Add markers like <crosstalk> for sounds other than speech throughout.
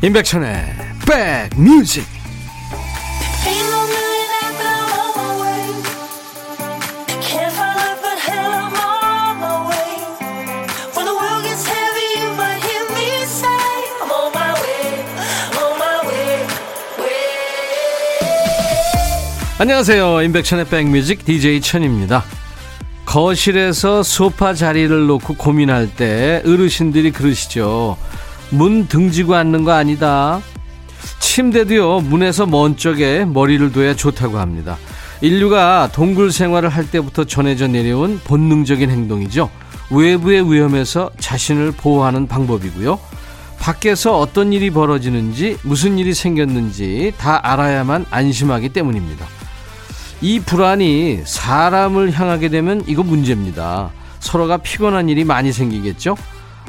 임백천의 백뮤직. 안녕하세요. 임백천의 백뮤직 DJ 천입니다. 거실에서 소파 자리를 놓고 고민할 때 어르신들이 그러시죠 문 등지고 앉는 거 아니다. 침대도요, 문에서 먼 쪽에 머리를 둬야 좋다고 합니다. 인류가 동굴 생활을 할 때부터 전해져 내려온 본능적인 행동이죠. 외부의 위험에서 자신을 보호하는 방법이고요. 밖에서 어떤 일이 벌어지는지, 무슨 일이 생겼는지 다 알아야만 안심하기 때문입니다. 이 불안이 사람을 향하게 되면 이거 문제입니다. 서로가 피곤한 일이 많이 생기겠죠?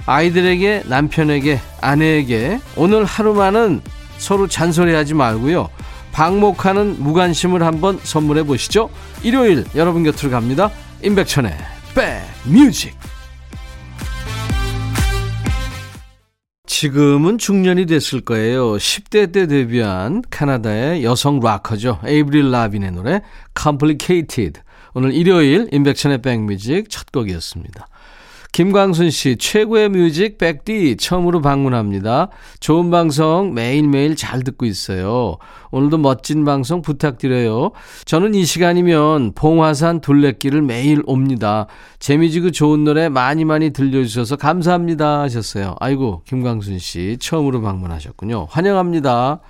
아이들에게, 남편에게, 아내에게 오늘 하루만은 서로 잔소리하지 말고요. 방목하는 무관심을 한번 선물해 보시죠. 일요일 여러분 곁으로 갑니다. 임백천의 백뮤직. 지금은 중년이 됐을 거예요. 10대 때 데뷔한 캐나다의 여성 락커죠. 에이브릴 라빈의 노래 Complicated. 오늘 일요일 임백천의 백뮤직 첫 곡이었습니다. 김광순 씨, 최고의 뮤직 백디 처음으로 방문합니다. 좋은 방송 매일매일 잘 듣고 있어요. 오늘도 멋진 방송 부탁드려요. 저는 이 시간이면 봉화산 둘레길을 매일 옵니다. 재미지고 좋은 노래 많이 많이 들려주셔서 감사합니다 하셨어요. 아이고, 김광순 씨, 처음으로 방문하셨군요. 환영합니다.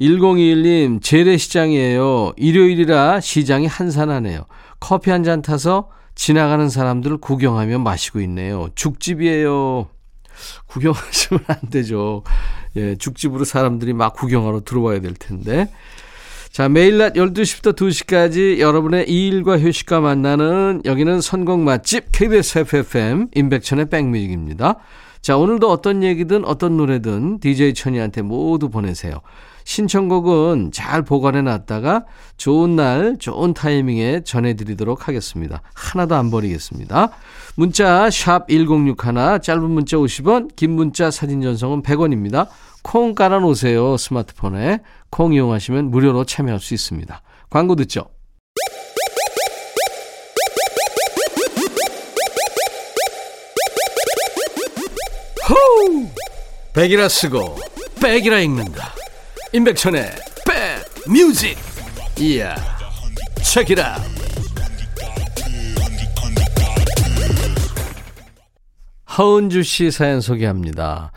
1021님, 재래시장이에요. 일요일이라 시장이 한산하네요. 커피 한 잔 타서 지나가는 사람들을 구경하며 마시고 있네요. 죽집이에요. 구경하시면 안 되죠. 예, 죽집으로 사람들이 막 구경하러 들어와야 될 텐데. 자, 매일 낮 12시부터 2시까지 여러분의 이일과 휴식과 만나는 여기는 선곡 맛집 KBS FFM 임백천의 백뮤직입니다. 자, 오늘도 어떤 얘기든 어떤 노래든 DJ 천이한테 모두 보내세요. 신청곡은 잘 보관해 놨다가 좋은 날, 좋은 타이밍에 전해드리도록 하겠습니다. 하나도 안 버리겠습니다. 문자 1061, 짧은 문자 50원, 긴 문자 사진 전송은 100원입니다. 콩 깔아놓으세요. 스마트폰에. 콩 이용하시면 무료로 참여할 수 있습니다. 광고 듣죠. 호우! 백이라 쓰고 백이라 읽는다. 임백천의 백뮤직 이야 책이라 허은주 씨 사연 소개합니다.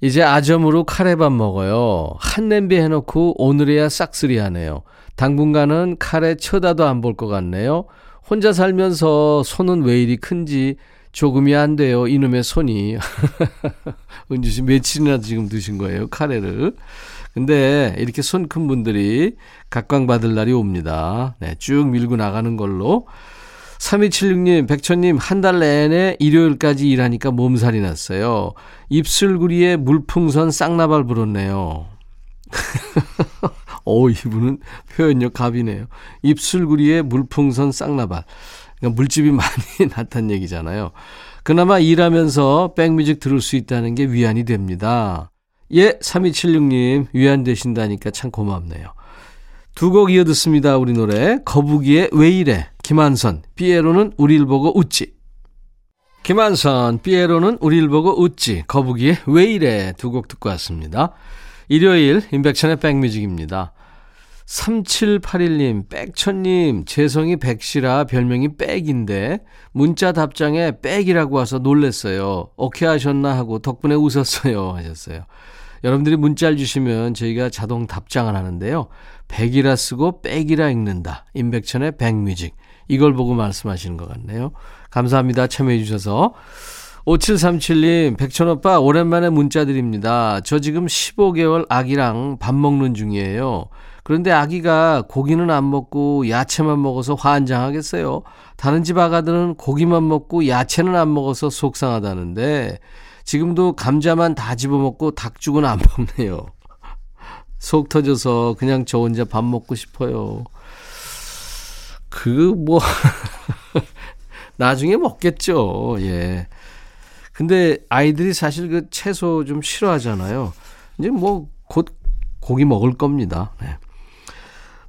이제 아점으로 카레밥 먹어요. 한 냄비 해놓고 오늘이야 싹쓸이 하네요. 당분간은 카레 쳐다도 안 볼 것 같네요. 혼자 살면서 손은 왜 이리 큰지 조금이 안 돼요. 이놈의 손이. <laughs> 은주 씨 며칠이나 지금 드신 거예요. 카레를. 근데 이렇게 손 큰 분들이 각광받을 날이 옵니다. 네, 쭉 밀고 나가는 걸로. 3276님, 백천님, 한 달 내내 일요일까지 일하니까 몸살이 났어요. 입술구리에 물풍선 쌍나발 불었네요. <laughs> 오, 이분은 표현력 갑이네요. 입술구리에 물풍선 쌍나발. 그러니까 물집이 많이 <laughs> 났다는 얘기잖아요. 그나마 일하면서 백뮤직 들을 수 있다는 게 위안이 됩니다. 예, 3276님, 위안되신다니까 참 고맙네요. 두 곡 이어 듣습니다. 우리 노래. 거북이의 왜 이래. 김한선, 삐에로는 우릴 보고 웃지. 김한선, 삐에로는 우릴 보고 웃지. 거북이의 왜 이래. 두 곡 듣고 왔습니다. 일요일, 임백천의 백뮤직입니다. 3781님, 백천님, 재성이 백시라 별명이 백인데, 문자 답장에 백이라고 와서 놀랬어요. 오케이 하셨나 하고 덕분에 웃었어요. 하셨어요. 여러분들이 문자를 주시면 저희가 자동 답장을 하는데요. 백이라 쓰고 백이라 읽는다. 임백천의 백뮤직. 이걸 보고 말씀하시는 것 같네요. 감사합니다. 참여해 주셔서. 5737님, 백천오빠, 오랜만에 문자 드립니다. 저 지금 15개월 아기랑 밥 먹는 중이에요. 그런데 아기가 고기는 안 먹고 야채만 먹어서 환장하겠어요. 다른 집 아가들은 고기만 먹고 야채는 안 먹어서 속상하다는데, 지금도 감자만 다 집어먹고 닭죽은 안 먹네요. 속 터져서 그냥 저 혼자 밥 먹고 싶어요. 그, 뭐, <laughs> 나중에 먹겠죠. 예. 근데 아이들이 사실 그 채소 좀 싫어하잖아요. 이제 뭐 곧 고기 먹을 겁니다. 네.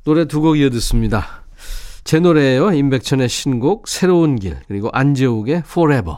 노래 두 곡 이어 듣습니다. 제 노래예요. 임백천의 신곡 새로운 길 그리고 안재욱의 Forever.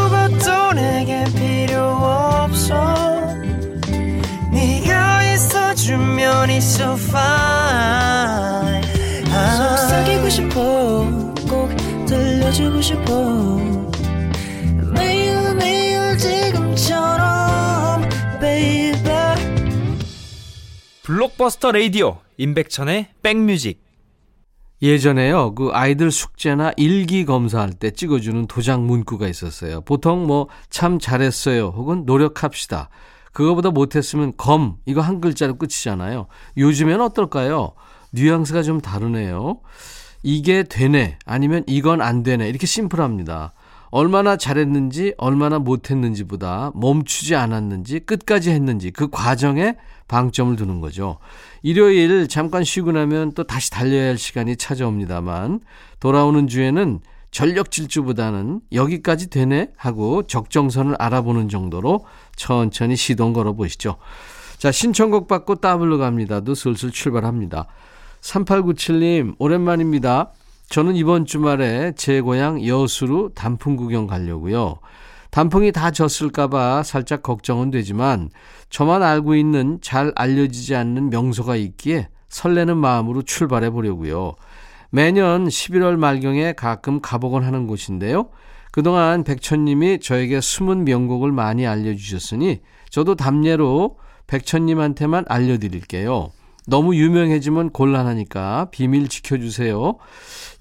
들려주고 싶어 매일 매일 지금처럼 baby 블록버스터 레이디오 임백천의 백뮤직 예전에요, 그 아이들 숙제나 일기 검사할 때 찍어주는 도장 문구가 있었어요. 보통 뭐, 참 잘했어요. 혹은 노력합시다. 그거보다 못했으면 검, 이거 한 글자로 끝이잖아요. 요즘엔 어떨까요? 뉘앙스가 좀 다르네요. 이게 되네, 아니면 이건 안 되네. 이렇게 심플합니다. 얼마나 잘했는지, 얼마나 못했는지보다 멈추지 않았는지, 끝까지 했는지, 그 과정에 방점을 두는 거죠. 일요일 잠깐 쉬고 나면 또 다시 달려야 할 시간이 찾아옵니다만 돌아오는 주에는 전력 질주보다는 여기까지 되네 하고 적정선을 알아보는 정도로 천천히 시동 걸어 보시죠. 자, 신청곡 받고 따블로 갑니다도 슬슬 출발합니다. 3897님, 오랜만입니다. 저는 이번 주말에 제 고향 여수로 단풍 구경 가려고요. 단풍이 다 졌을까봐 살짝 걱정은 되지만 저만 알고 있는 잘 알려지지 않는 명소가 있기에 설레는 마음으로 출발해 보려고요. 매년 11월 말경에 가끔 가보곤 하는 곳인데요. 그동안 백천님이 저에게 숨은 명곡을 많이 알려주셨으니 저도 담례로 백천님한테만 알려드릴게요. 너무 유명해지면 곤란하니까 비밀 지켜주세요.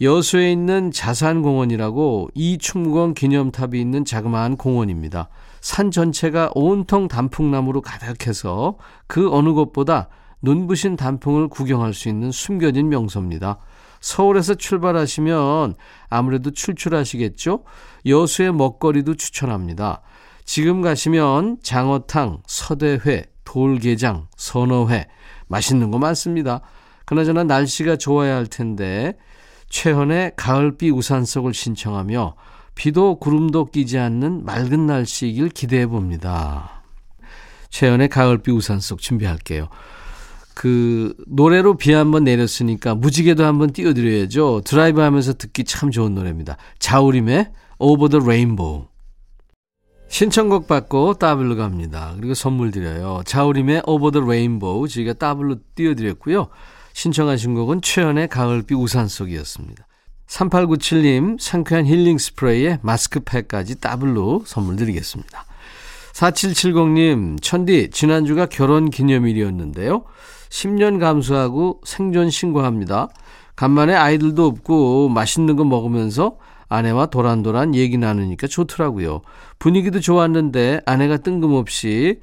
여수에 있는 자산공원이라고 이충무공 기념탑이 있는 자그마한 공원입니다. 산 전체가 온통 단풍나무로 가득해서 그 어느 곳보다 눈부신 단풍을 구경할 수 있는 숨겨진 명소입니다. 서울에서 출발하시면 아무래도 출출하시겠죠? 여수의 먹거리도 추천합니다. 지금 가시면 장어탕, 서대회, 돌게장, 선어회, 맛있는 거 많습니다. 그나저나 날씨가 좋아야 할 텐데 최헌의 가을비 우산 속을 신청하며 비도 구름도 끼지 않는 맑은 날씨이길 기대해 봅니다. 최연의 가을비 우산 속 준비할게요. 그 노래로 비 한번 내렸으니까 무지개도 한번 띄워드려야죠. 드라이브 하면서 듣기 참 좋은 노래입니다. 자우림의 Over the Rainbow. 신청곡 받고 따블로 갑니다. 그리고 선물 드려요. 자우림의 Over the Rainbow 저희가 따블로 띄워드렸고요. 신청하신 곡은 최헌의 가을비 우산 속이었습니다. 3897님 상쾌한 힐링 스프레이에 마스크팩까지 더블로 선물 드리겠습니다. 4770님 천디 지난주가 결혼 기념일이었는데요. 10년 감수하고 생존 신고합니다. 간만에 아이들도 없고 맛있는 거 먹으면서 아내와 도란도란 얘기 나누니까 좋더라고요. 분위기도 좋았는데 아내가 뜬금없이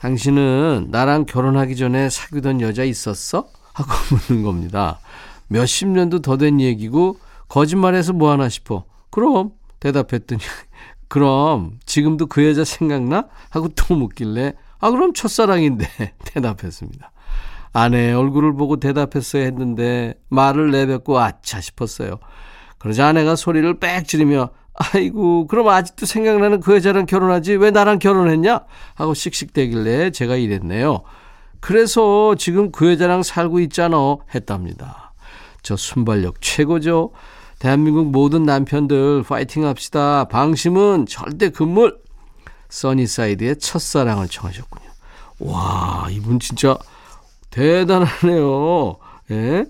당신은 나랑 결혼하기 전에 사귀던 여자 있었어? 하고 <laughs> 묻는 겁니다. 몇십 년도 더 된 얘기고 거짓말해서 뭐하나 싶어. 그럼 대답했더니 <laughs> 그럼 지금도 그 여자 생각나? 하고 또 묻길래 아 그럼 첫사랑인데 <laughs> 대답했습니다. 아내의 얼굴을 보고 대답했어야 했는데 말을 내뱉고 아차 싶었어요. 그러자 아내가 소리를 빽 지르며 아이고 그럼 아직도 생각나는 그 여자랑 결혼하지 왜 나랑 결혼했냐? 하고 씩씩대길래 제가 이랬네요. 그래서 지금 그 여자랑 살고 있잖아 했답니다. 저 순발력 최고죠. 대한민국 모든 남편들 파이팅 합시다. 방심은 절대 금물. 써니사이드의 첫사랑을 청하셨군요. 와, 이분 진짜 대단하네요. 예?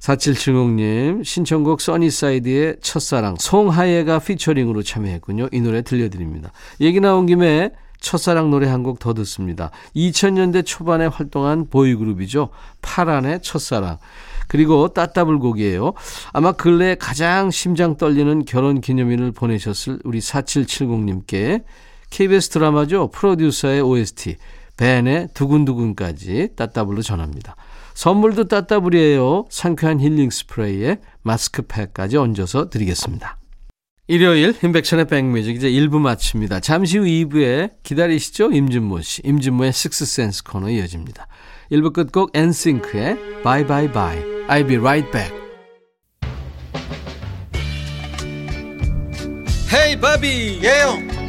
4770님, 신청곡 써니사이드의 첫사랑, 송하예가 피처링으로 참여했군요. 이 노래 들려드립니다. 얘기 나온 김에 첫사랑 노래 한 곡 더 듣습니다. 2000년대 초반에 활동한 보이그룹이죠. 파란의 첫사랑. 그리고 따따블곡이에요. 아마 근래 가장 심장 떨리는 결혼 기념일을 보내셨을 우리 4770님께 KBS 드라마죠. 프로듀서의 OST 벤의 두근두근까지 따따블로 전합니다. 선물도 따따블이에요. 상쾌한 힐링 스프레이에 마스크팩까지 얹어서 드리겠습니다. 일요일 인백션의 백뮤직 이제 1부 마칩니다. 잠시 후 2부에 기다리시죠? 임진모 씨. 임진모의 식스센스 코너 이어집니다. 1부 끝곡 엔싱크의 Bye Bye Bye. I'll be right back. 헤이 바비 예영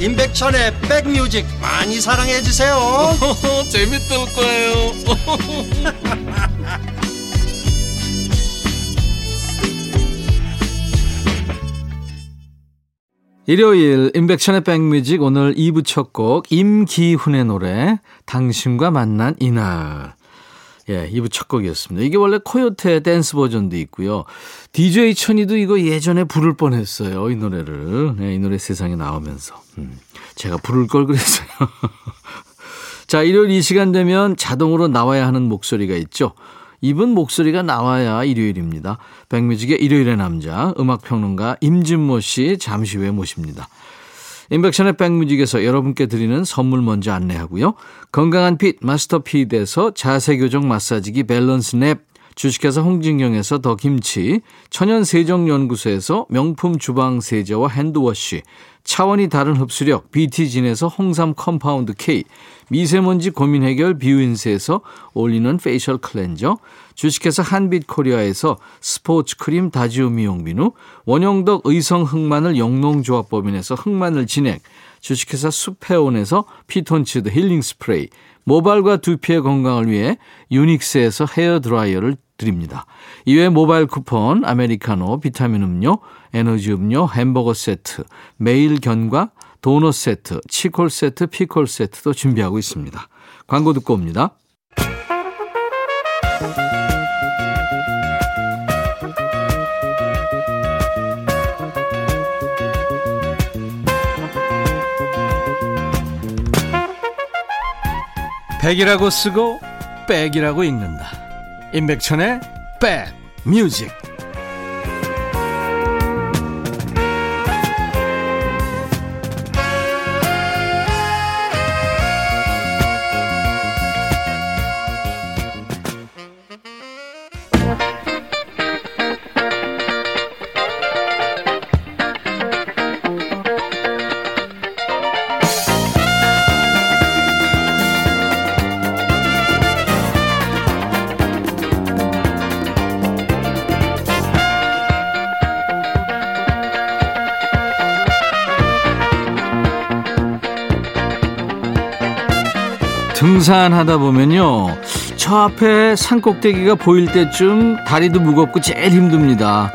임백천의 백뮤직 많이 사랑해 주세요. <laughs> 재밌을 거예요. <laughs> 일요일 인백션의 백뮤직 오늘 2부 첫 곡 임기훈의 노래 당신과 만난 이날 예, 2부 첫 곡이었습니다. 이게 원래 코요태 댄스 버전도 있고요. DJ 천이도 이거 예전에 부를 뻔했어요. 이 노래를. 네, 이 노래 세상에 나오면서. 음, 제가 부를 걸 그랬어요. <laughs> 자, 일요일 이 시간 되면 자동으로 나와야 하는 목소리가 있죠. 이분 목소리가 나와야 일요일입니다. 백뮤직의 일요일의 남자, 음악평론가 임진모 씨 잠시 후에 모십니다. 인백션의 백뮤직에서 여러분께 드리는 선물 먼저 안내하고요. 건강한 핏 마스터 핏에서 자세교정 마사지기 밸런스 냅, 주식회사 홍진경에서 더 김치, 천연세정연구소에서 명품 주방세제와 hand wash, 차원이 다른 흡수력 BT진에서 홍삼 compound K, 미세먼지 고민 해결 비유인세에서 올리는 facial cleanser, 주식회사 한빛코리아에서 스포츠 크림 다지오 미용비누, 원형덕 의성 흑마늘 영농조합법인에서 흑마늘 진액, 주식회사 수페온에서 피톤치드 힐링 스프레이, 모발과 두피의 건강을 위해 유닉스에서 헤어 드라이어를 드립니다. 이외 모바일 쿠폰, 아메리카노, 비타민 음료, 에너지 음료, 햄버거 세트, 매일 견과, 도넛 세트, 치콜 세트, 피콜 세트도 준비하고 있습니다. 광고 듣고 옵니다. 백이라고 쓰고 백이라고 읽는다. 임백천의 백 뮤직. 등산하다 보면요. 저 앞에 산꼭대기가 보일 때쯤 다리도 무겁고 제일 힘듭니다.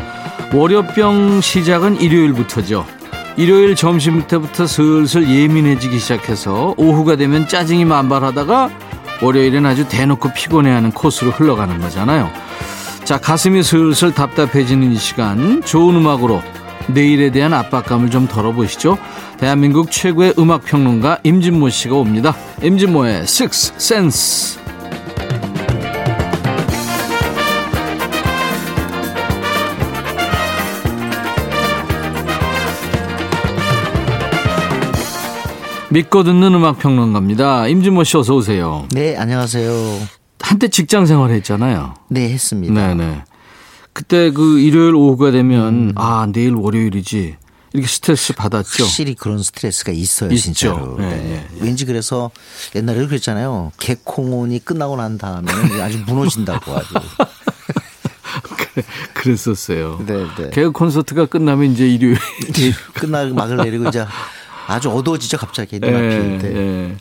월요병 시작은 일요일부터죠. 일요일 점심 때부터 슬슬 예민해지기 시작해서 오후가 되면 짜증이 만발하다가 월요일엔 아주 대놓고 피곤해하는 코스로 흘러가는 거잖아요. 자, 가슴이 슬슬 답답해지는 이 시간 좋은 음악으로 내일에 대한 압박감을 좀 덜어보시죠. 대한민국 최고의 음악 평론가 임진모 씨가 옵니다. 임진모의 Six Sense. 믿고 듣는 음악 평론가입니다. 임진모 씨 어서 오세요. 네, 안녕하세요. 한때 직장 생활했잖아요. 네, 했습니다. 네 네. 그때 그 일요일 오후가 되면 아 내일 월요일이지 이렇게 스트레스 받았죠. 확실히 그런 스트레스가 있어요, 있죠. 진짜로. 네, 네. 네, 왠지 그래서 옛날에 그랬잖아요. 개콩온이 끝나고 난 다음에 아주 무너진다고 아주. <laughs> 그랬었어요. 네, 네. 개그 콘서트가 끝나면 이제 일요일. 끝나고 막을 내리고 이제 아주 어두워지죠, 갑자기 예, 눈앞이. 네. 예.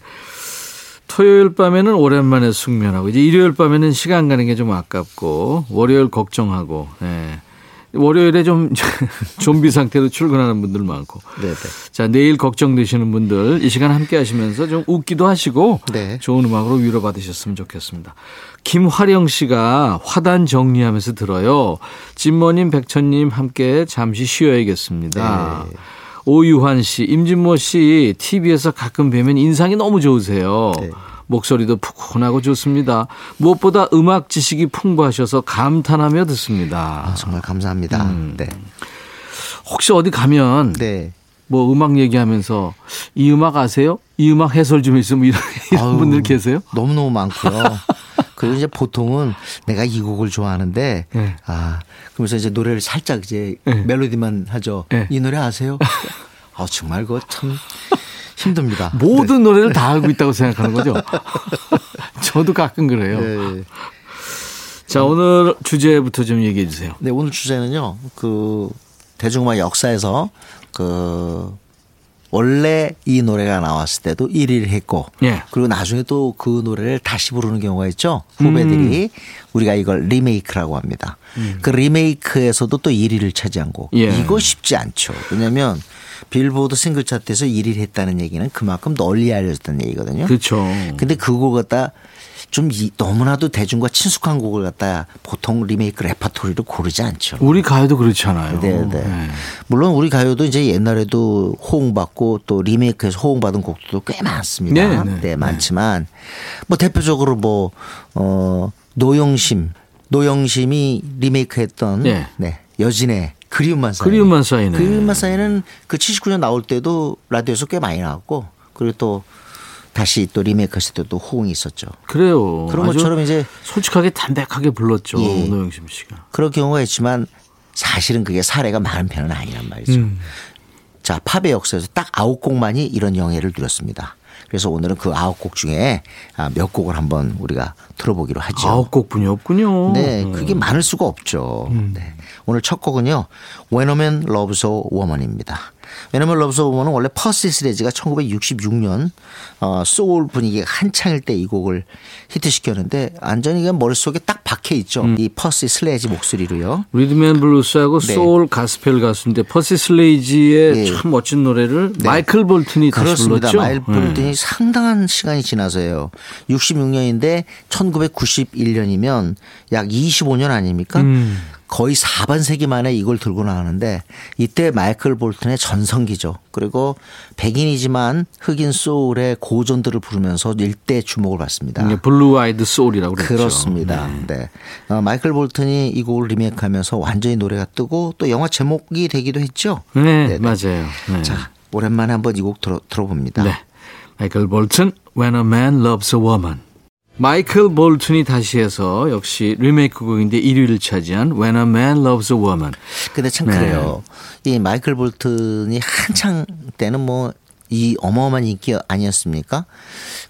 토요일 밤에는 오랜만에 숙면하고 이제 일요일 밤에는 시간 가는 게 좀 아깝고 월요일 걱정하고 예. 월요일에 좀 <laughs> 좀비 상태로 출근하는 분들 많고. 네, 네. 자, 내일 걱정되시는 분들 이 시간 함께 하시면서 좀 웃기도 하시고 네. 좋은 음악으로 위로받으셨으면 좋겠습니다. 김화령 씨가 화단 정리하면서 들어요. 진모님, 백천님 함께 잠시 쉬어야겠습니다. 네. 오유환 씨, 임진모 씨, TV에서 가끔 뵈면 인상이 너무 좋으세요. 네. 목소리도 푸근하고 좋습니다. 무엇보다 음악 지식이 풍부하셔서 감탄하며 듣습니다. 아, 정말 감사합니다. 음. 네. 혹시 어디 가면 네. 뭐 음악 얘기하면서 이 음악 아세요? 이 음악 해설 좀 있으면 이런, <laughs> 이런 아유, 분들 계세요? 너무너무 많고요. 그리고 이제 보통은 내가 이 곡을 좋아하는데 네. 아 그러면서 이제 노래를 살짝 이제 네. 멜로디만 하죠. 네. 이 노래 아세요? 아 정말 그거 참 힘듭니다. 모든 노래를 다 알고 있다고 생각하는 거죠. <laughs> 저도 가끔 그래요. 네. 자, 오늘 주제부터 좀 얘기해 주세요. 네, 오늘 주제는요. 그 대중음악 역사에서 그 원래 이 노래가 나왔을 때도 1위를 했고 예. 그리고 나중에 또 그 노래를 다시 부르는 경우가 있죠. 후배들이 음. 우리가 이걸 리메이크라고 합니다. 그 리메이크에서도 또 1위를 차지한 곡. 예. 이거 쉽지 않죠. 왜냐하면 빌보드 싱글 차트에서 1위를 했다는 얘기는 그만큼 널리 알려졌다는 얘기거든요. 그렇죠. 근데 그 곡을 갖다 좀 이- 너무나도 대중과 친숙한 곡을 갖다 보통 리메이크 레퍼토리로 고르지 않죠. 우리 가요도 그렇잖아요. 네, 네. 물론 우리 가요도 이제 옛날에도 호응받고 또 리메이크해서 호응받은 곡도 꽤 많습니다. 네, 네, 네, 많지만 뭐 대표적으로 뭐 어, 노영심, 노영심이 리메이크했던 네. 네. 여진의 그리움만 쌓이네. 그리움만 쌓이네. 그리움만 쌓이는 그 79년 나올 때도 라디오에서 꽤 많이 나왔고 그리고 또 다시 또 리메이크했을 때도 호응이 있었죠. 그래요. 그런 것처럼 이제 솔직하게 담백하게 불렀죠. 예. 노영심 씨가. 그런 경우가 있지만 사실은 그게 사례가 많은 편은 아니란 말이죠. 음. 자, 팝의 역사에서 딱 아홉 곡만이 이런 영예를 누렸습니다. 그래서 오늘은 그 아홉 곡 중에 아, 몇 곡을 한번 우리가 들어보기로 하죠. 아홉 곡뿐이 없군요. 네, 음. 그게 많을 수가 없죠. 네. 오늘 첫 곡은요. When a Man Loves a Woman입니다. A Woman은 원래 퍼시 슬레지가 1966년 어, 소울 분위기가 한창일 때 이 곡을 히트시켰는데 완전히 그냥 머릿속에 딱 박혀 있죠. 음. 이 퍼시 슬레지 목소리로요. 리듬 앤 블루스하고 네. 소울 가스펠 가수인데 퍼시 슬레이지의 예. 참 멋진 노래를 마이클 볼튼이 그렇습니다. 불렀죠. 마이클 볼튼이 네. 상당한 시간이 지나서요. 66년인데 1991년이면 약 25년 아닙니까? 음. 거의 4반세기 만에 이걸 들고 나왔는데 이때 마이클 볼튼의 전성기죠. 그리고 백인이지만 흑인 소울의 고전들을 부르면서 일대 주목을 받습니다. blue-eyed soul이라고 그랬죠. 그렇습니다. 네. 어, 마이클 볼튼이 이 곡을 리메이크하면서 완전히 노래가 뜨고 또 영화 제목이 되기도 했죠. 네, 네네. 맞아요. 네. 자, 오랜만에 한번 이 곡 들어, 들어봅니다. 네. 마이클 볼튼, When a Man Loves a Woman. 마이클 볼튼이 다시 해서 역시 리메이크 곡인데 1위를 차지한 When a Man Loves a Woman. 근데 참 네. 그래요. 이 마이클 볼튼이 한창 때는 뭐 이 어마어마한 인기 아니었습니까?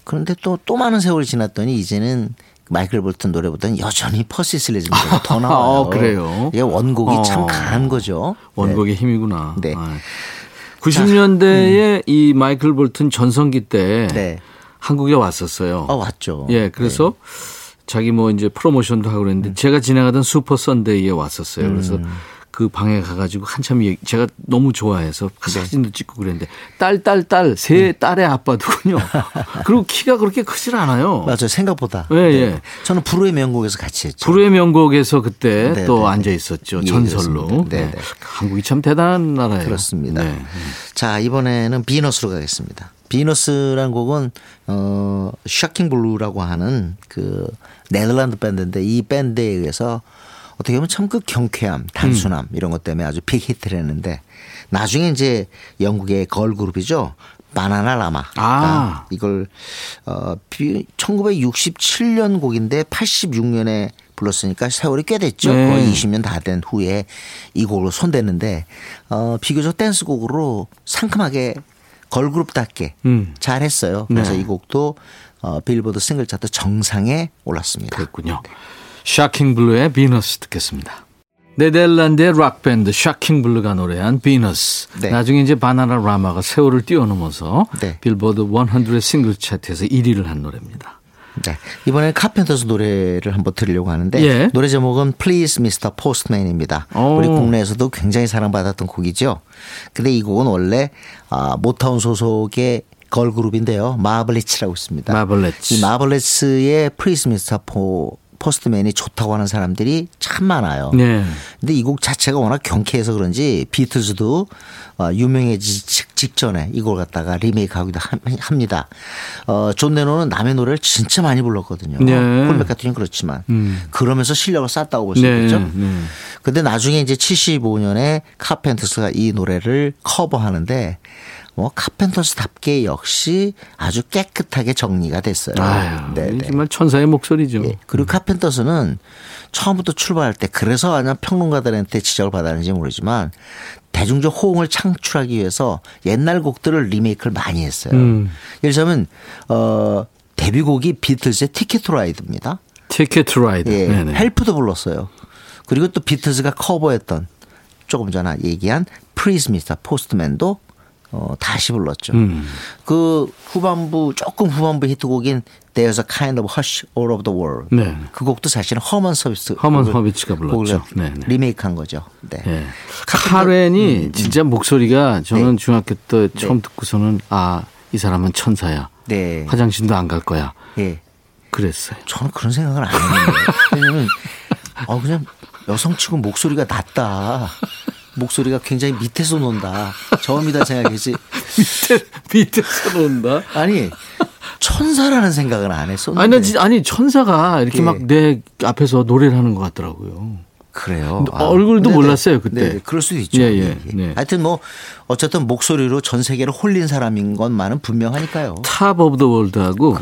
그런데 또또 많은 세월이 지났더니 이제는 마이클 볼튼 노래보다는 여전히 퍼시 슬래지 노래가 더 <laughs> 나와요. 어, 그래요? 이게 원곡이 어. 참 강한 거죠. 원곡의 힘이구나. 네. 아. 90년대에 이 마이클 볼튼 전성기 때 네. 한국에 왔었어요. 어, 왔죠. 예, 그래서 자기 뭐 이제 프로모션도 하고 그랬는데 음. 제가 진행하던 슈퍼 선데이에 왔었어요. 그래서 그 방에 가가지고 한참 얘기, 제가 너무 좋아해서 그 네. 사진도 찍고 그랬는데 딸, 딸, 딸, 세 딸의 아빠더군요. <laughs> 그리고 키가 그렇게 크질 않아요. 맞아요. 생각보다. 예, 예. 저는 불후의 명곡에서 같이 했죠. 불후의 명곡에서 그때 네, 또 네, 앉아 네. 있었죠. 예, 전설로. 네, 네. 한국이 참 대단한 나라예요. 그렇습니다. 네. 자, 이번에는 비너스로 가겠습니다. 비너스란 곡은 어 샤킹 블루라고 하는 그 네덜란드 밴드인데 이 밴드에 의해서 어떻게 보면 참 그 경쾌함, 단순함 이런 것 때문에 아주 빅 히트를 했는데 나중에 이제 영국의 걸 그룹이죠. 바나나라마. 아. 이걸 어 1967년 곡인데 86년에 불렀으니까 세월이 꽤 됐죠. 네. 거의 20년 다 된 후에 이 곡으로 손댔는데 어 비교적 댄스곡으로 상큼하게 걸그룹답게 음. 잘했어요. 그래서 네. 이 곡도 어 빌보드 싱글 차트 정상에 올랐습니다. 그랬군요. 샤킹 블루의 비너스 듣겠습니다. 네덜란드의 락밴드 샤킹 블루가 노래한 비너스. 네. 나중에 이제 바나나라마가 세월을 뛰어넘어서 네. 빌보드 100 싱글 차트에서 1위를 한 노래입니다. 네. 이번에는 카펜터스 노래를 한번 들으려고 하는데 예. 노래 제목은 Please Mr. Postman입니다. 오. 우리 국내에서도 굉장히 사랑받았던 곡이죠. 근데 이 곡은 원래 아, 모타운 소속의 걸그룹인데요. 마블리츠라고 있습니다. 마블레츠. 이 마블레츠의 Please Mr. Postman이 좋다고 하는 사람들이 참 많아요. 네. 근데 이 곡 자체가 워낙 경쾌해서 그런지 비틀즈도 어, 유명해지기 직전에 이걸 갖다가 리메이크하기도 함- 합니다. 어, 존 레논은 남의 노래를 진짜 많이 불렀거든요. 네. 폴 맥카트니는 그렇지만 음. 그러면서 실력을 쌓았다고 볼수 네. 있겠죠. 네. 근데 나중에 이제 75년에 카펜터스가 이 노래를 커버하는데 뭐 카펜터스답게 역시 아주 깨끗하게 정리가 됐어요. 아유, 네, 네. 정말 천사의 목소리죠. 예. 그리고 카펜터스는 처음부터 출발할 때 그래서 아마 평론가들한테 지적을 받았는지 모르지만 대중적 호응을 창출하기 위해서 옛날 곡들을 리메이크를 많이 했어요. 음. 예를 들자면 어 데뷔곡이 비틀즈의 Ticket to Ride입니다. Ticket to Ride. 예. 네네. Help도 불렀어요. 그리고 또 비틀즈가 커버했던 조금 전에 얘기한 Please Mr. Postman도 어, 다시 불렀죠. 음. 그 후반부 조금 후반부 히트곡인 There's a kind of hush all over the world. 네. 그 곡도 사실은 허먼스 허미츠. 허먼스 허미츠가 불렀죠. 네, 네. 리메이크한 거죠. 네. 예. 카렌이 진짜 목소리가 저는 네. 중학교 때 처음 듣고서는 아, 이 사람은 천사야. 네. 화장실도 안 갈 거야. 예. 그랬어요. 저는 그런 생각을 안 했는데. 왜냐면 아 그냥 여성 치고 목소리가 낮다. 목소리가 굉장히 밑에서 논다. 저음이다 생각했지. <laughs> 밑에, 밑에서 논다. 아니 천사라는 생각을 안 했었는데. 아니, 아니, 천사가 이렇게 예. 막내 앞에서 노래를 하는 것 같더라고요. 그래요. 얼굴도 네네. 몰랐어요, 그때. 네네. 그럴 수도 있죠. 예, 예. 네. 하여튼 뭐 어쨌든 목소리로 전 세계를 홀린 사람인 것만은 분명하니까요. Top of the World하고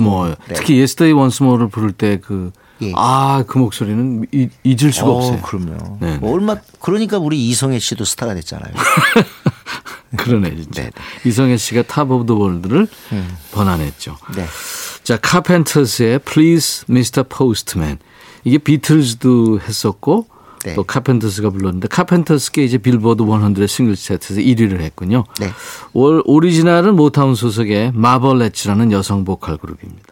More. More. 네. 특히 Yesterday Once More를 부를 때 그 예. 아, 그 목소리는 이- 잊을 수가 어, 없어요. 그럼요. 네, 네. 뭐 얼마 그러니까 우리 이성애 씨도 스타가 됐잖아요. <laughs> 그러네, 진짜. 네, 이성애 씨가 Top of the World를 번안했죠. 네. 자, 카펜터스의 Please Mr. Postman. 이게 비틀즈도 했었고 네. 또 카펜터스가 불렀는데 카펜터스가 이제 빌보드 100 싱글 차트에서 1위를 했군요. 네. 올 오리지널은 모타운 소속의 마벌렛츠라는 여성 보컬 그룹입니다.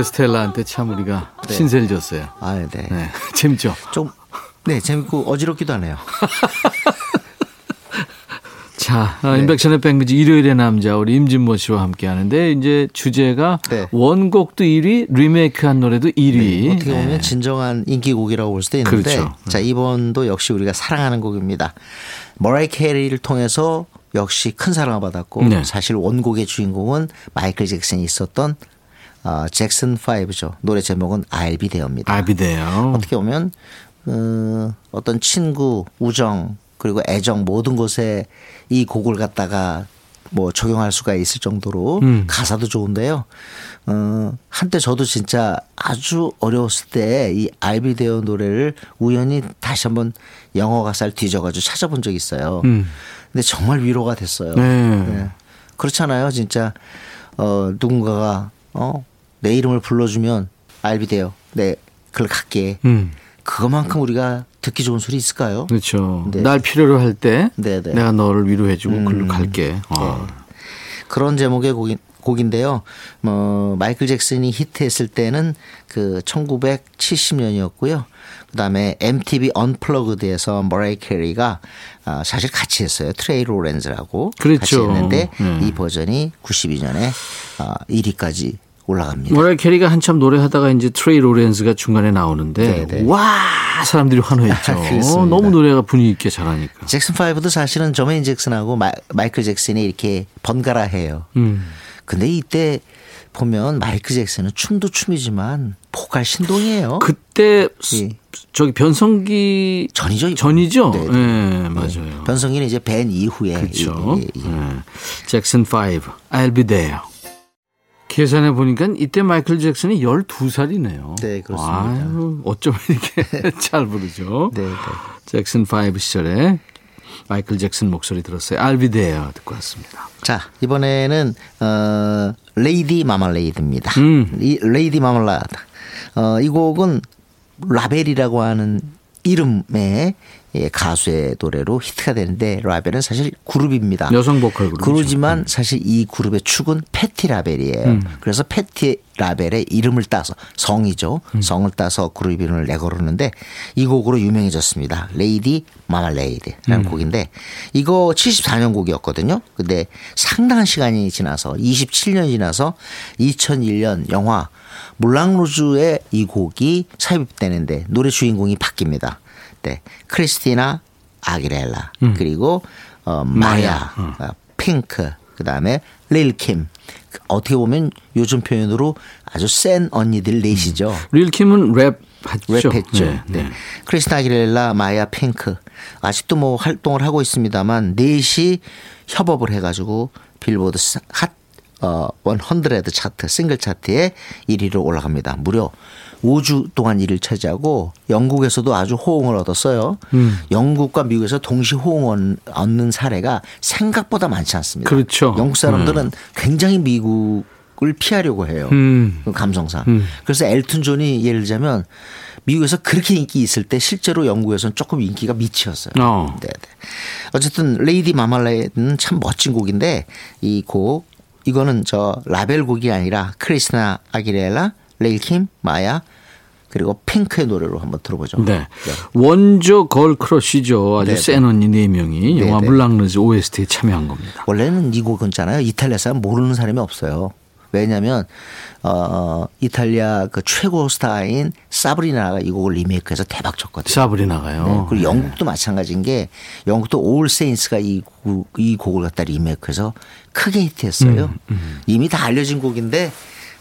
포레스텔라한테 참 우리가 신세를 졌어요. 아, 네. 네, <laughs> 재밌죠. 좀 네, 재밌고 어지럽기도 하네요. <laughs> 자, 네. 어, 인백션의 백뮤직 일요일의 남자 우리 임진모 씨와 함께 하는데 이제 주제가 네. 원곡도 1위, 리메이크한 노래도 1위. 어떻게 보면 진정한 인기곡이라고 볼 수도 있는데 그렇죠. 자 이번도 역시 우리가 사랑하는 곡입니다. 머라이 캐리를 통해서 역시 큰 사랑을 받았고 네. 사실 원곡의 주인공은 마이클 잭슨이 있었던 어, 잭슨 5죠. 노래 제목은 I'll be there입니다. 어떻게 보면 어, 어떤 친구, 우정 그리고 애정 모든 곳에 이 곡을 갖다가 뭐 적용할 수가 있을 정도로 음. 가사도 좋은데요. 어, 한때 저도 진짜 아주 어려웠을 때 이 알비데오 노래를 우연히 다시 한번 영어 가사를 뒤져가지고 찾아본 적이 있어요. 음. 근데 정말 위로가 됐어요. 네. 네. 그렇잖아요. 진짜 어, 누군가가 어, 내 이름을 불러주면 알비데오 네, 그걸 갈게. 음. 그것만큼 우리가 듣기 좋은 소리 있을까요? 그렇죠. 네. 날 필요로 할때 네, 네. 내가 너를 위로해주고 글로 갈게. 아. 그런 제목의 곡인, 곡인데요. 뭐 마이클 잭슨이 히트했을 때는 그 1970년이었고요. 그다음에 MTV Unplugged에서 머라이 캐리가 아, 사실 같이 했어요. 트레이 로렌즈라고 같이 그렇죠. 했는데 네. 이 버전이 92년에 아, 1위까지 올라갑니다. 모라이 캐리가 한참 노래하다가 이제 트레이 로렌즈가 중간에 나오는데 네, 네. 와 사람들이 환호했죠. <laughs> 너무 노래가 분위기 있게 잘하니까. 잭슨 5도 사실은 저메인 잭슨하고 마, 마이클 잭슨이 이렇게 번갈아 해요. 음. 근데 이때 보면 마이클 잭슨은 춤도 춤이지만 보컬 신동이에요. 그때 예. 저기 변성기 전이죠. 전이죠. 네, 네, 네. 맞아요. 변성기는 이제 Ben 이후에 그렇죠. 예, 예, 예. 네. 잭슨 5, I'll be there. 계산해 보니까 이때 마이클 잭슨이 12살이네요. 네, 그렇습니다. 아유, 어쩜 이렇게 <laughs> 잘 부르죠. 네, 네. 잭슨 5 시절에 마이클 잭슨 목소리 들었어요. There 듣고 왔습니다. 자, 이번에는, 어, Lady Marmalade입니다. 음. 이 Lady Marmalade. 어, 이 곡은 라벨이라고 하는 이름의 예, 가수의 노래로 히트가 되는데 라벨은 사실 그룹입니다. 여성 보컬 그룹이죠. 그룹이지만 사실 이 그룹의 축은 패티 라벨이에요. 음. 그래서 패티 라벨의 이름을 따서 성이죠. 음. 성을 따서 그룹 이름을 내걸었는데 이 곡으로 유명해졌습니다. Lady Marmalade라는 음. 곡인데 이거 74년 곡이었거든요. 근데 상당한 시간이 지나서 27년이 지나서 2001년 영화 물랑루즈에 이 곡이 삽입되는데 노래 주인공이 바뀝니다. 네, 크리스티나 아길레라 그리고 어, 마야, 어, 핑크 그다음에 릴킴 어떻게 보면 요즘 표현으로 아주 센 언니들 넷이죠. 릴킴은 랩 했죠. 랩했죠. 네, 네. 네. 크리스티나 아길레라, 마야 핑크 아직도 뭐 활동을 하고 있습니다만 넷이 협업을 해가지고 빌보드 사- 핫 어, 100 차트 싱글 차트에 1위로 올라갑니다. 무려 5주 동안 1위를 차지하고 영국에서도 아주 호응을 얻었어요. 음. 영국과 미국에서 동시 호응을 얻는 사례가 생각보다 많지 않습니다. 그렇죠. 영국 사람들은 굉장히 미국 을 피하려고 해요. 음. 그 감성상. 그래서 엘튼 존이 예를 들자면 미국에서 그렇게 인기 있을 때 실제로 영국에서는 조금 인기가 미치었어요. 어. 네, 네. 어쨌든 Lady Marmalade는 참 멋진 곡인데 이 곡 이거는 저 라벨 곡이 아니라 크리스티나 아길레라, 릴킴, 마야 그리고 핑크의 노래로 한번 들어보죠. 네. 원조 걸 크러쉬죠. 아주 네, 센 언니 네 명이 네, 영화 네. 물랑루즈 OST에 참여한 겁니다. 원래는 이 곡은 있잖아요. 이탈리아 사람 모르는 사람이 없어요. 왜냐하면 어 이탈리아 그 최고 스타인 사브리나가 이 곡을 리메이크해서 대박 쳤거든요. 사브리나가요. 네, 그리고 영국도 마찬가지인 게 영국도 올 세인스가 이, 곡- 이 곡을 갖다 리메이크해서 크게 히트했어요. 음, 이미 다 알려진 곡인데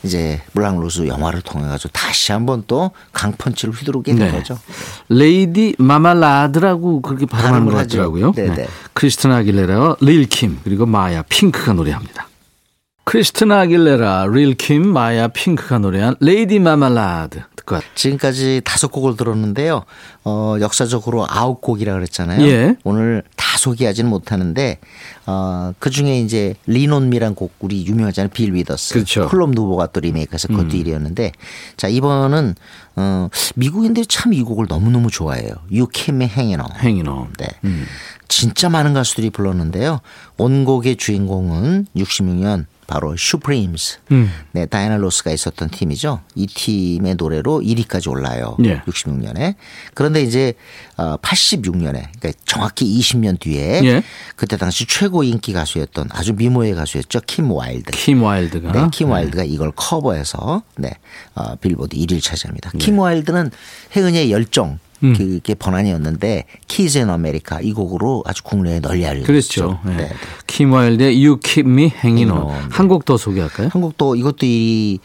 이제 물랑루즈 영화를 통해 가지고 다시 한번 또 강펀치를 휘두르게 된 네. 거죠. Lady Marmalade라고 그렇게 발음을 하죠. 같더라고요. 네네. 크리스티나 아길레라와 릴킴 그리고 마야 핑크가 노래합니다. 크리스티나 아길레라, 릴킴, 마야 핑크가 노래한 Lady Marmalade 듣고 왔 지금까지 다섯 곡을 들었는데요. 어, 역사적으로 아홉 곡이라 그랬잖아요. 예. 오늘 다 소개하지는 못하는데 어, 그 중에 이제 Lean on Me란 곡 우리 유명하잖아요. 빌 위더스. 그렇죠. 음. 클럽 누보가 또 리메이크해서 그것도 1위였는데 자 이번은 어, 미국인들이 참 이 곡을 너무너무 좋아해요. Hanging On. Hanging On. 네. 진짜 많은 가수들이 불렀는데요. 원곡의 주인공은 66년 바로 슈프림스. 음. 네, 다이애나 로스가 있었던 팀이죠. 이 팀의 노래로 1위까지 올라요. 예. 66년에. 그런데 이제 어 86년에 그러니까 정확히 20년 뒤에 예. 그때 당시 최고 인기 가수였던 아주 미모의 가수였죠. 킴 와일드. 킴 와일드가 네, 킴 와일드가 이걸 커버해서 네, 어, 빌보드 1위를 차지합니다. 킴 와일드는 혜은이의 열정 음. 그게 번안이었는데 Kids in America 이 곡으로 아주 국내에 널리 알려졌죠. 그렇죠. 네. 네. 킴 와일드의 You Keep Me Hanging On. Hanging On. 한곡 더 소개할까요? 한 곡 더 이것도 이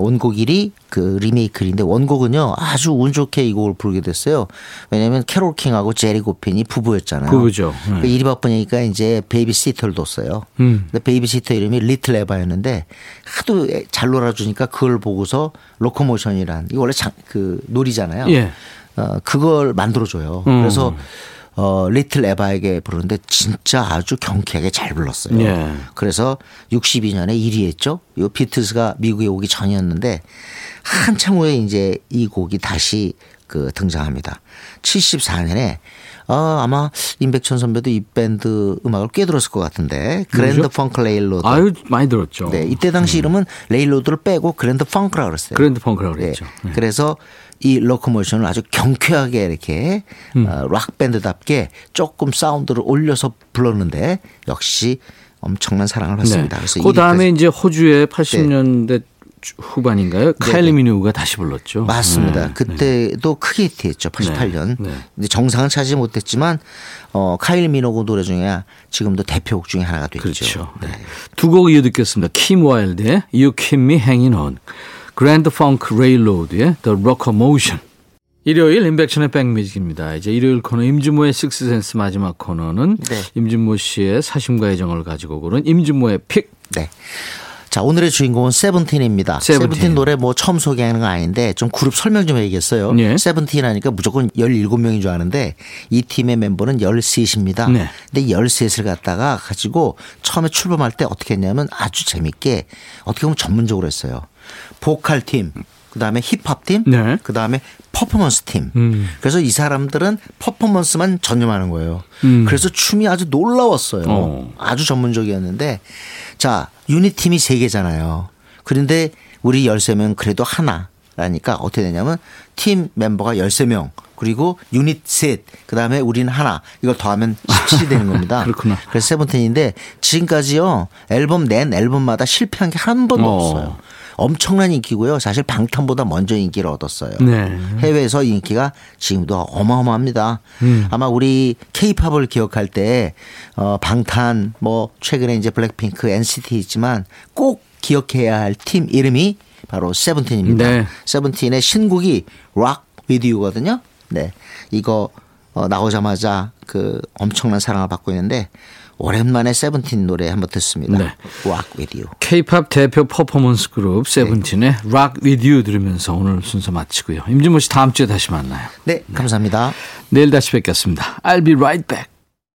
원곡 1위 그 리메이크인데 원곡은요 아주 운 좋게 이 곡을 부르게 됐어요. 왜냐하면 캐롤 킹하고 제리 고핀이 부부였잖아요. 부부죠. 네. 그 일이 바쁘니까 이제 베이비 시터를 뒀어요. 음. 근데 베이비 시터 이름이 리틀 에바였는데 하도 잘 놀아주니까 그걸 보고서 Locomotion이란 이거 원래 장, 그 놀이잖아요. 예. 어, 그걸 만들어줘요. 음. 그래서 어, 리틀 에바에게 부르는데 진짜 아주 경쾌하게 잘 불렀어요. 예. 그래서 62년에 1위 했죠. 이 비틀스가 미국에 오기 전이었는데 한참 후에 이제 이 곡이 다시 그 등장합니다. 74년에 어, 아마 임백천 선배도 이 밴드 음악을 꽤 들었을 것 같은데 그랜드 펑크 레일로드. 아유 많이 들었죠. 네, 이때 당시 이름은 레일로드를 빼고 그랜드 펑크라 그랬어요. 그랜드 펑크라고 네. 그랬죠. 네. 그래서 이 Locomotion을 아주 경쾌하게 이렇게 음. 어, 락 밴드답게 조금 사운드를 올려서 불렀는데 역시 엄청난 사랑을 받습니다. 그래서 그 다음에 1위까지. 이제 호주의 80년대 후반인가요? 카일리 미노그가 다시 불렀죠. 맞습니다. 네, 그때도 크게 히트했죠. 88년. 네, 네. 정상은 차지 못했지만 어 카일리 미노그 노래 중에 지금도 대표곡 중에 하나가 됐죠. 그렇죠. 네. 두곡 이어 듣겠습니다. 킴 와일드의 You Keep Me Hanging On, 그랜드 펑크 레일로드의 The Locomotion. 일요일 임백천의 백뮤직입니다. 이제 일요일 코너 임진모의 식스센스 마지막 코너는 네. 임진모 씨의 사심과 애정을 가지고 고른 임진모의 pick. 네. 자, 오늘의 주인공은 세븐틴입니다. 세븐틴. 세븐틴 노래 뭐 처음 소개하는 건 아닌데 좀 그룹 설명 좀 해야겠어요. 예. 세븐틴 하니까 무조건 17명인 줄 아는데 이 팀의 멤버는 13입니다. 네. 근데 13을 갖다가 가지고 처음에 출범할 때 어떻게 했냐면 아주 재밌게 어떻게 보면 전문적으로 했어요. 보컬 팀, 그다음에 힙합 팀, 네. 그다음에 퍼포먼스 팀. 음. 그래서 이 사람들은 퍼포먼스만 전념하는 거예요. 음. 그래서 춤이 아주 놀라웠어요. 어. 아주 전문적이었는데 자, 유닛 팀이 세 개잖아요. 그런데 우리 13명 그래도 하나라니까 어떻게 되냐면 팀 멤버가 13명 그리고 유닛 셋 그 다음에 우리는 하나 이걸 더하면 17이 되는 <laughs> 겁니다. 그렇구나. 그래서 세븐틴인데 지금까지요 앨범 낸 앨범마다 실패한 게 한 번도 어. 없어요. 엄청난 인기고요. 사실 방탄보다 먼저 인기를 얻었어요. 네. 해외에서 인기가 지금도 어마어마합니다. 음. 아마 우리 케이팝을 기억할 때 어, 방탄 뭐 최근에 이제 블랙핑크 NCT 있지만 꼭 기억해야 할 팀 이름이 바로 세븐틴입니다. 네. 세븐틴의 신곡이 Rock With You거든요. 네. 이거 어, 나오자마자 그 엄청난 사랑을 받고 있는데 오랜만에 세븐틴 노래 한번 듣습니다. 네. Rock With You. K-팝 대표 퍼포먼스 그룹 세븐틴의 Rock With You 들으면서 오늘 순서 마치고요. 임진모 씨 다음 주에 다시 만나요. 네, 감사합니다. 내일 다시 뵙겠습니다. I'll be right back.